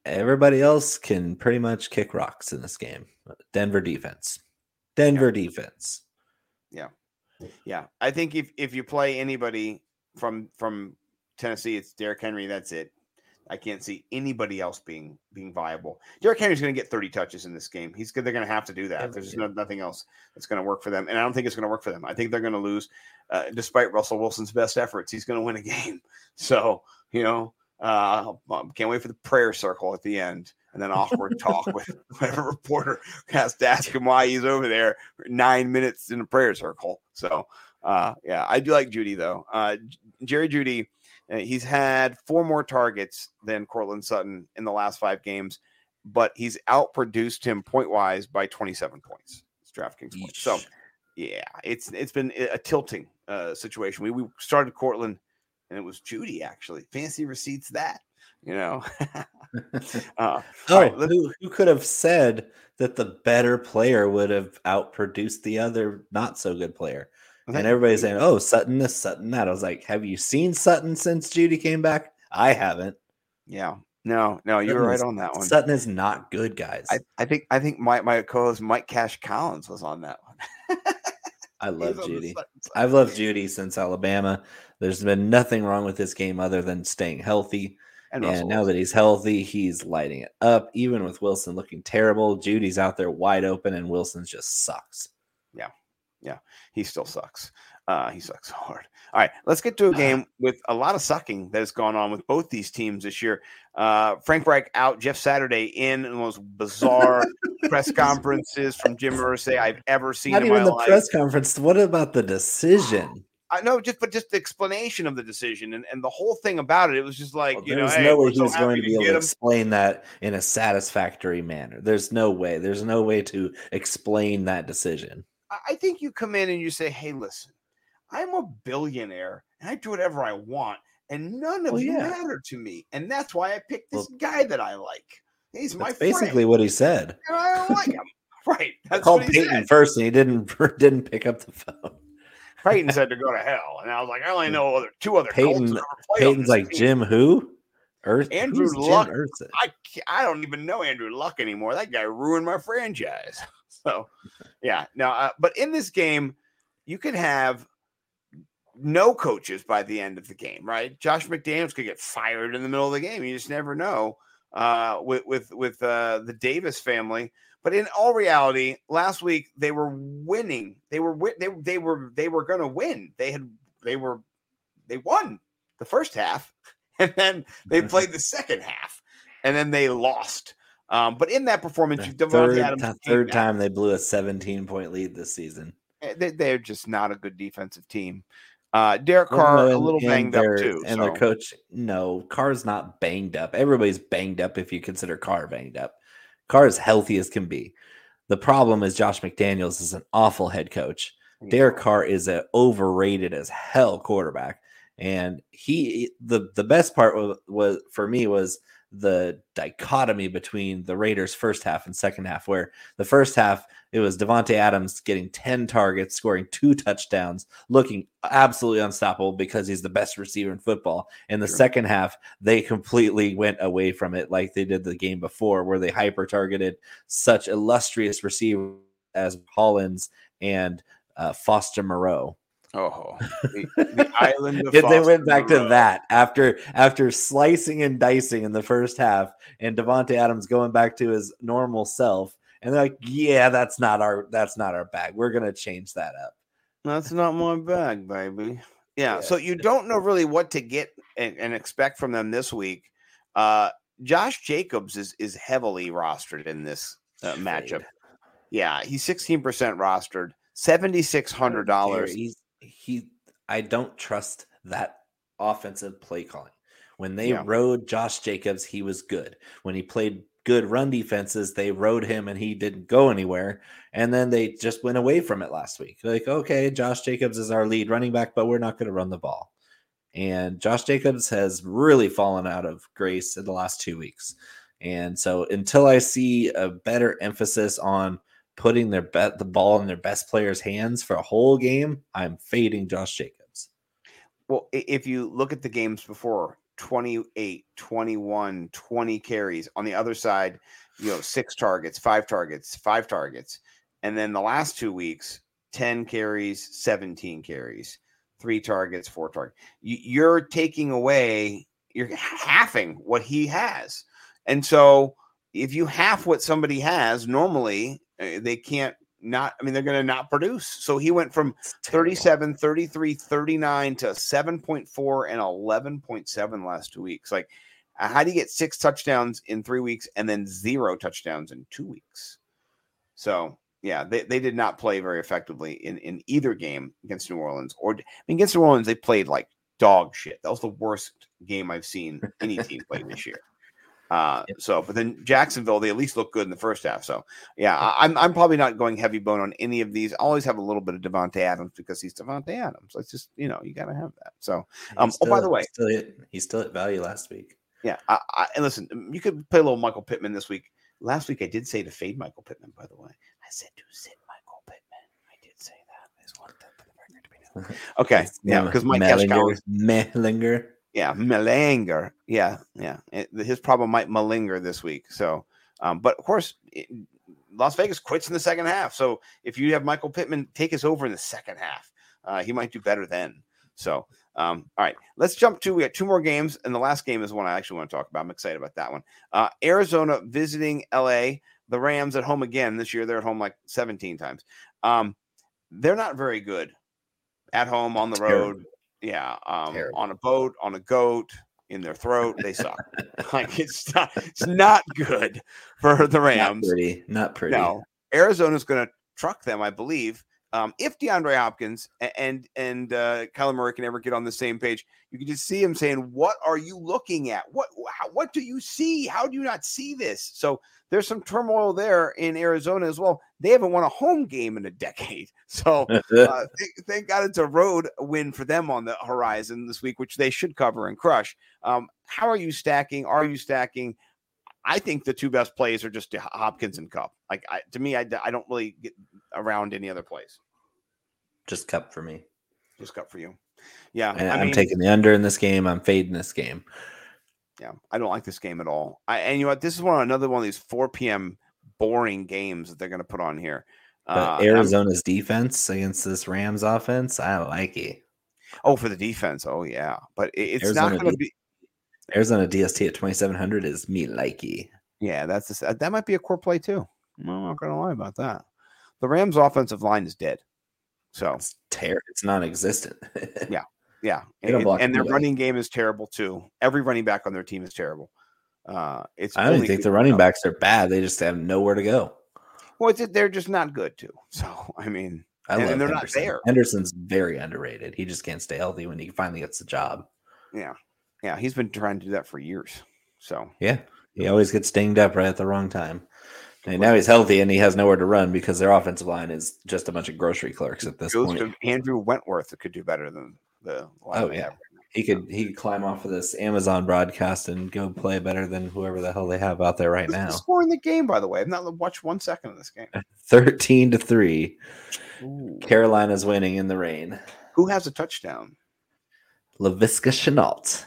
everybody else can pretty much kick rocks in this game. Denver defense. Denver defense. Yeah. Yeah. I think if if you play anybody from from Tennessee, it's Derrick Henry. That's it. I can't see anybody else being being viable. Derrick Henry's going to get 30 touches in this game. He's good. They're going to have to do that. There's just no, nothing else that's going to work for them, and I don't think it's going to work for them. I think they're going to lose, uh, despite Russell Wilson's best efforts. He's going to win a game. So you know, uh, um, can't wait for the prayer circle at the end, and then awkward talk with whatever reporter has to ask him why he's over there for nine minutes in a prayer circle. So uh, yeah, I do like Jeudy though. Uh, Jerry Jeudy. Uh, he's had four more targets than Courtland Sutton in the last five games, but he's outproduced him point wise by 27 points. It's DraftKings points. So, yeah, it's it's been a tilting uh, situation. We, we started Courtland, and it was Jeudy actually. Fancy receipts that, you know. uh, oh, right, who, who could have said that the better player would have outproduced the other not so good player? And everybody's saying, "Oh, Sutton this, Sutton that." I was like, "Have you seen Sutton since Jeudy came back?" I haven't. yeah, no, no, you were Sutton right is- on that one. Sutton is not good, guys. I, I think I think my my co-host Mike Cash Collins was on that one. I love was on the Jeudy. I've loved Jeudy since Alabama. There's been nothing wrong with this game other than staying healthy. And And, now that he's healthy, he's lighting it up. Even with Wilson looking terrible, Jeudy's out there wide open, and Wilson just sucks. Yeah. Yeah. He still sucks. Uh, he sucks hard. All right, let's get to a game with a lot of sucking that has gone on with both these teams this year. Uh, Frank Reich out, Jeff Saturday in, the most bizarre press conferences from Jim Irsay I've ever seen Not in my even the life. press conference. What about the decision? I know, just but just the explanation of the decision and, and the whole thing about it. It was just like Well, you know, there's hey, no way we're so he's going to be able to him. explain that in a satisfactory manner. There's no way. There's no way to explain that decision. I- think you come in and you say, "Hey, listen, I'm a billionaire and I do whatever I want, and none of Well, you yeah. matter to me, and that's why I picked this guy that I like. He's my That's friend, basically what he said. and I like him. Right? I called Peyton said. first, and he didn't didn't pick up the phone. Peyton said to go to hell, and I was like, I only know other two other Peyton. Peyton's like team. Jim who? Earth. Andrew Luck. I I don't even know Andrew Luck anymore. That guy ruined my franchise. So, yeah. Now, uh, but in this game, you could have no coaches by the end of the game, right? Josh McDaniels could get fired in the middle of the game. You just never know uh, with with with uh, the Davis family. But in all reality, last week they were winning. They were they they were they were going to win. They had they were they won the first half, and then they played the second half, and then they lost. Um, but in that performance, the third, Adams third time they blew a 17 point lead this season. Eh, they, are just not a good defensive team. Uh, Derek Carr and, a little banged up too, and so. their coach. No, Carr's not banged up. Everybody's banged up if you consider Carr banged up. Carr is healthy as can be. The problem is Josh McDaniels is an awful head coach. Yeah. Derek Carr is an overrated as hell quarterback, and he the the best part was, was for me was the dichotomy between the Raiders' first half and second half, where the first half it was Davante Adams getting 10 targets, scoring two touchdowns, looking absolutely unstoppable because he's the best receiver in football. In the sure. second half, they completely went away from it like they did the game before, where they hyper targeted such illustrious receivers as Hollins and uh, Foster Moreau. Oh, the, the island. Of they went back to that after after slicing and dicing in the first half, and Davante Adams going back to his normal self, and they're like, "Yeah, that's not our that's not our bag. We're gonna change that up." That's not my bag, baby. Yeah, yeah. so you don't know really what to get and, and expect from them this week. Uh, Josh Jacobs is is heavily rostered in this uh, matchup. Yeah, he's sixteen percent rostered, seventy six hundred dollars. He's he I don't trust that offensive play calling. When they yeah. rode Josh Jacobs, he was good. When he played good run defenses, they rode him and he didn't go anywhere. And then they just went away from it last week. Like, okay, Josh Jacobs is our lead running back, but we're not going to run the ball. And Josh Jacobs has really fallen out of grace in the last two weeks. And so until I see a better emphasis on putting their bet the ball in their best player's hands for a whole game, I'm fading Josh Jacobs. Well, if you look at the games before 28, 21, 20 carries on the other side, you know, six targets, five targets, five targets. And then the last two weeks, 10 carries, 17 carries, three targets, four targets. You're taking away, you're halving what he has. And so if you half what somebody has, normally Eh, they can't not i mean they're going to not produce. So he went from 37 33 39 to 7.4 and 11.7 last two weeks. Like how do you get six touchdowns in three weeks and then zero touchdowns in two weeks? So yeah they, they did not play very effectively in in either game against new orleans or I mean, against new orleans they played like dog shit. That was the worst game i've seen any team play this year uh, so, but then Jacksonville, they at least look good in the first half. So, yeah, I, am I'm probably not going heavy bone on any of these. I always have a little bit of Davante Adams because he's Davante Adams. It's just you know you got to have that. So, um, still, oh by the way, still hit, he's still at value last week. Yeah, I, I, and listen, you could play a little Michael Pittman this week. Last week I did say to fade Michael Pittman. By the way, I said to sit Michael Pittman. I did say that. I just wanted that for the record to be known. Okay, yeah, because Mike Mellinger, Mellinger. Yeah, Melanger. Yeah, yeah. It, his problem might malinger this week. So, um, but of course, it, Las Vegas quits in the second half. So if you have Michael Pittman take us over in the second half, uh, he might do better then. So, um, all right, let's jump to we got two more games, and the last game is one I actually want to talk about. I'm excited about that one. Uh, Arizona visiting LA. The Rams at home again this year. They're at home like 17 times. Um, they're not very good at home on the road. Yeah, um, on a boat, on a goat, in their throat. They suck. like it's not, it's not good for the Rams. Not pretty. Not pretty. No, Arizona's going to truck them, I believe. Um, if DeAndre Hopkins and and uh, Kyler Murray can ever get on the same page, you can just see him saying, "What are you looking at? What how, what do you see? How do you not see this?" So there's some turmoil there in Arizona as well. They haven't won a home game in a decade. So uh, thank, thank, God it's a road win for them on the horizon this week, which they should cover and crush. Um, how are you stacking? Are you stacking? I think the two best plays are just Hopkins and Kupp. Like I, to me, I, I don't really get around any other place. Just Kupp for me. Just Kupp for you. Yeah, I I'm mean, taking the under in this game. I'm fading this game. yeah, I don't like this game at all. I and you know what? This is one another one of these 4 p.m. boring games that they're going to put on here. But Uh, and I'm- Arizona's defense against this Rams offense, I like it. oh, for the defense. Oh yeah, but it- it's Arizona not going to D- be. Arizona DST at 2700 is me likey. Yeah, that's the, that might be a core play too. I'm not going to lie about that. The Rams' offensive line is dead. So It's ter- It's non-existent. Yeah. yeah, and, their running game is terrible too. Every running back on their team is terrible. Uh, it's I don't think the running enough. backs are bad. They just have nowhere to go. Well, it's, they're just not good too. So I mean, I And- love and they're not there. Henderson's very underrated. He just can't stay healthy when he finally gets the job. yeah, yeah, he's been trying to do that for years. So Yeah. He always gets dinged up right at the wrong time. And now he's healthy and he has nowhere to run because their offensive line is just a bunch of grocery clerks at this goes point. to Andrew Whitworth could do better than the. line Oh, yeah. right. He could he could climb off of this Amazon broadcast and go play better than whoever the hell they have out there right now. score in the game, by the way. I've not watched one second of this game. 13 to 3. Ooh. Carolina's winning in the rain. Who has a touchdown? Laviska Shenault.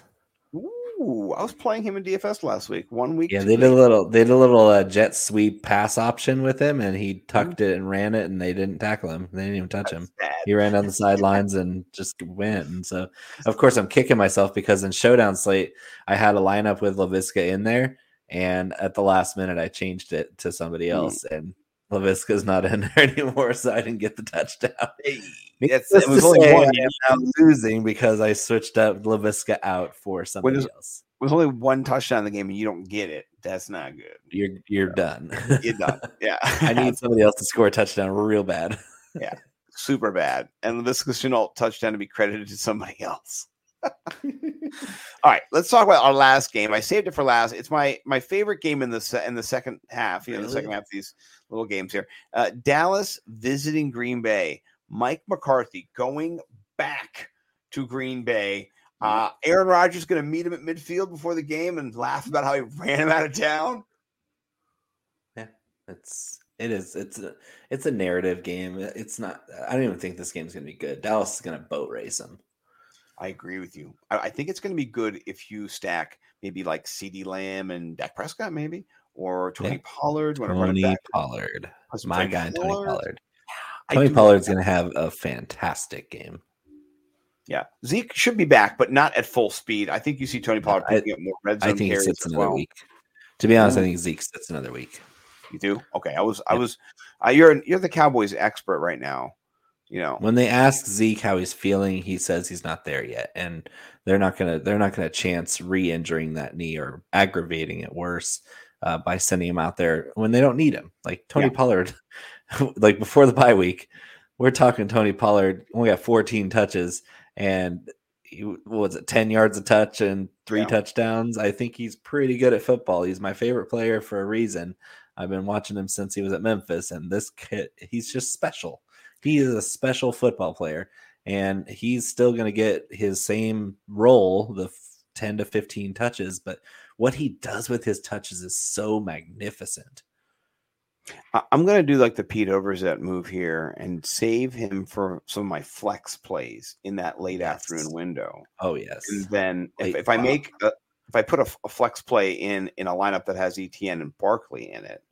Ooh, I was playing him in DFS last week. One week. Yeah, they did a little they did a little uh, jet sweep pass option with him and he tucked it and ran it and they didn't tackle him. They didn't even touch him. Bad. He ran down the sidelines and just went. And so, of course, I'm kicking myself because in Showdown Slate, I had a lineup with Laviska in there. And at the last minute, I changed it to somebody Hmm. else. And Laviska's not in there anymore. So I didn't get the touchdown. That's, it was only say, one. Now losing because I switched up Laviska out for somebody else. It was only one touchdown in the game, and you don't get it. That's not good. You're you're done. You're done. Yeah, I need somebody else to score a touchdown real bad. Yeah, super bad. And this Shenault touchdown to be credited to somebody else. All right, let's talk about our last game. I saved it for last. It's my my favorite game in the se- in the second half. You know, the second half of these little games here. Uh, Dallas visiting Green Bay. Mike McCarthy going back to Green Bay. Uh, Aaron Rodgers going to meet him at midfield before the game and laugh about how he ran him out of town. Yeah, it's it is it's a it's a narrative game. It's not. I don't even think this game's gonna be good. Dallas is gonna boat race them. I agree with you. I, I think it's going to be good if you stack maybe like CeeDee Lamb and Dak Prescott, maybe, or Tony Yeah. Pollard. You want to run it Tony? Pollard, Plus my Tony guy, Tony Pollard. Pollard. I Tony Pollard's gonna have a fantastic game. Yeah, Zeke should be back, but not at full speed. I think you see Tony Pollard I- picking up more red zone I think he sits another well. week. To be honest, I think Zeke sits another week. You do? Okay, I was, I was. Uh, you're you're the Cowboys expert right now. You know, When they ask Zeke how he's feeling, he says he's not there yet, and they're not gonna they're not gonna chance re-injuring that knee or aggravating it worse uh, by sending him out there when they don't need him. Like Tony Yeah. Pollard, like before the bye week, we're talking Tony Pollard only got 14 touches and he, what was it 10 yards a touch and three Yeah. touchdowns. I think he's pretty good at football. He's my favorite player for a reason. I've been watching him since he was at Memphis, and this kid, he's just special. He is a special football player, and he's still going to get his same role, the 10 to 15 touches. But what he does with his touches is so magnificent. I'm gonna do like the Pete Overzet move here and save him for some of my flex plays in that late Yes. afternoon window. Oh, yes. And then if, if I make a, if I put a flex play in in a lineup that has ETN and Barkley in it,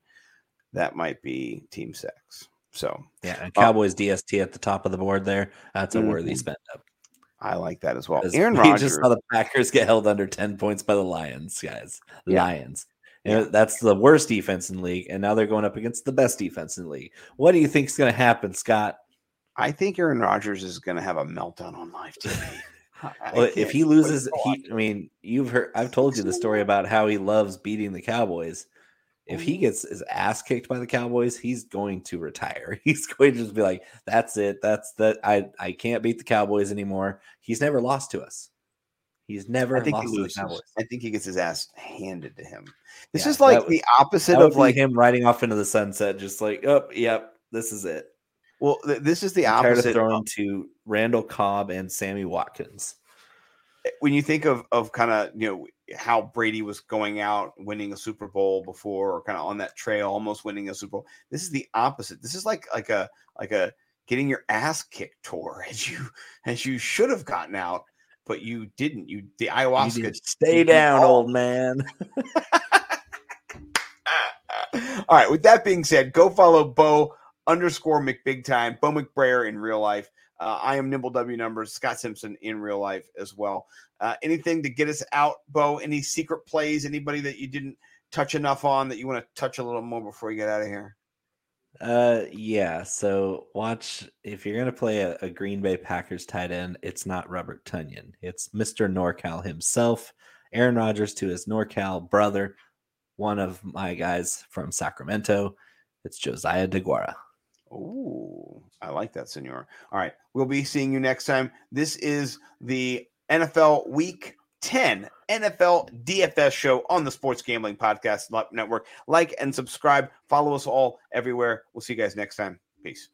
that might be team six. So Yeah, and Uh, Cowboys DST at the top of the board there. That's a worthy Mhm. spend up. I like that as well. Aaron Rodgers. just saw the Packers get held under 10 points by the Lions, guys. Yeah. Lions. And that's the worst defense in the league. And now they're going up against the best defense in the league. What do you think is going to happen, Scott? I think Aaron Rodgers is going to have a meltdown on live TV. Well, if he loses, he, I mean, you've heard, I've told you the story about how he loves beating the Cowboys. If Mm-hmm. he gets his ass kicked by the Cowboys, he's going to retire. He's going to just be like, that's it. That's that. I, I can't beat the Cowboys anymore. He's never lost to us. He's never I think he lost to the. Cowboys. I think he gets his ass handed to him. This Yeah, is like would- the opposite of like him riding off into the sunset, just like, oh, yep, this is it. well, th- this is the I'm tired of opposite. throwing to Randall Cobb and Sammy Watkins. when you think of of kind of you know how Brady was going out winning a Super Bowl before, or kind of on that trail, almost winning a Super Bowl. This is the opposite. This is like like a like a getting your ass kicked tour as you as you should have gotten out, but you didn't. You the ayahuasca. stay down, old man. All right. With that being said, go follow Bo underscore McBigtime, Bo McBrayer in real life. Uh, I am Nimble W Numbers, Scott Simpson in real life as well. Uh, anything to get us out, Bo? Any secret plays? Anybody that you didn't touch enough on that you want to touch a little more before you get out of here? Uh, yeah. So watch if you're gonna play a, a Green Bay Packers tight end, it's not Robert Tonyan. It's Mr. NorCal himself, Aaron Rodgers to his NorCal brother, one of my guys from Sacramento. It's Josiah DeGuara. Oh, I like that, Senor. All right. We'll be seeing you next time. This is the NFL Week 10 NFL DFS show on the Sports Gambling Podcast Network. Like and subscribe. Follow us all everywhere. We'll see you guys next time. Peace.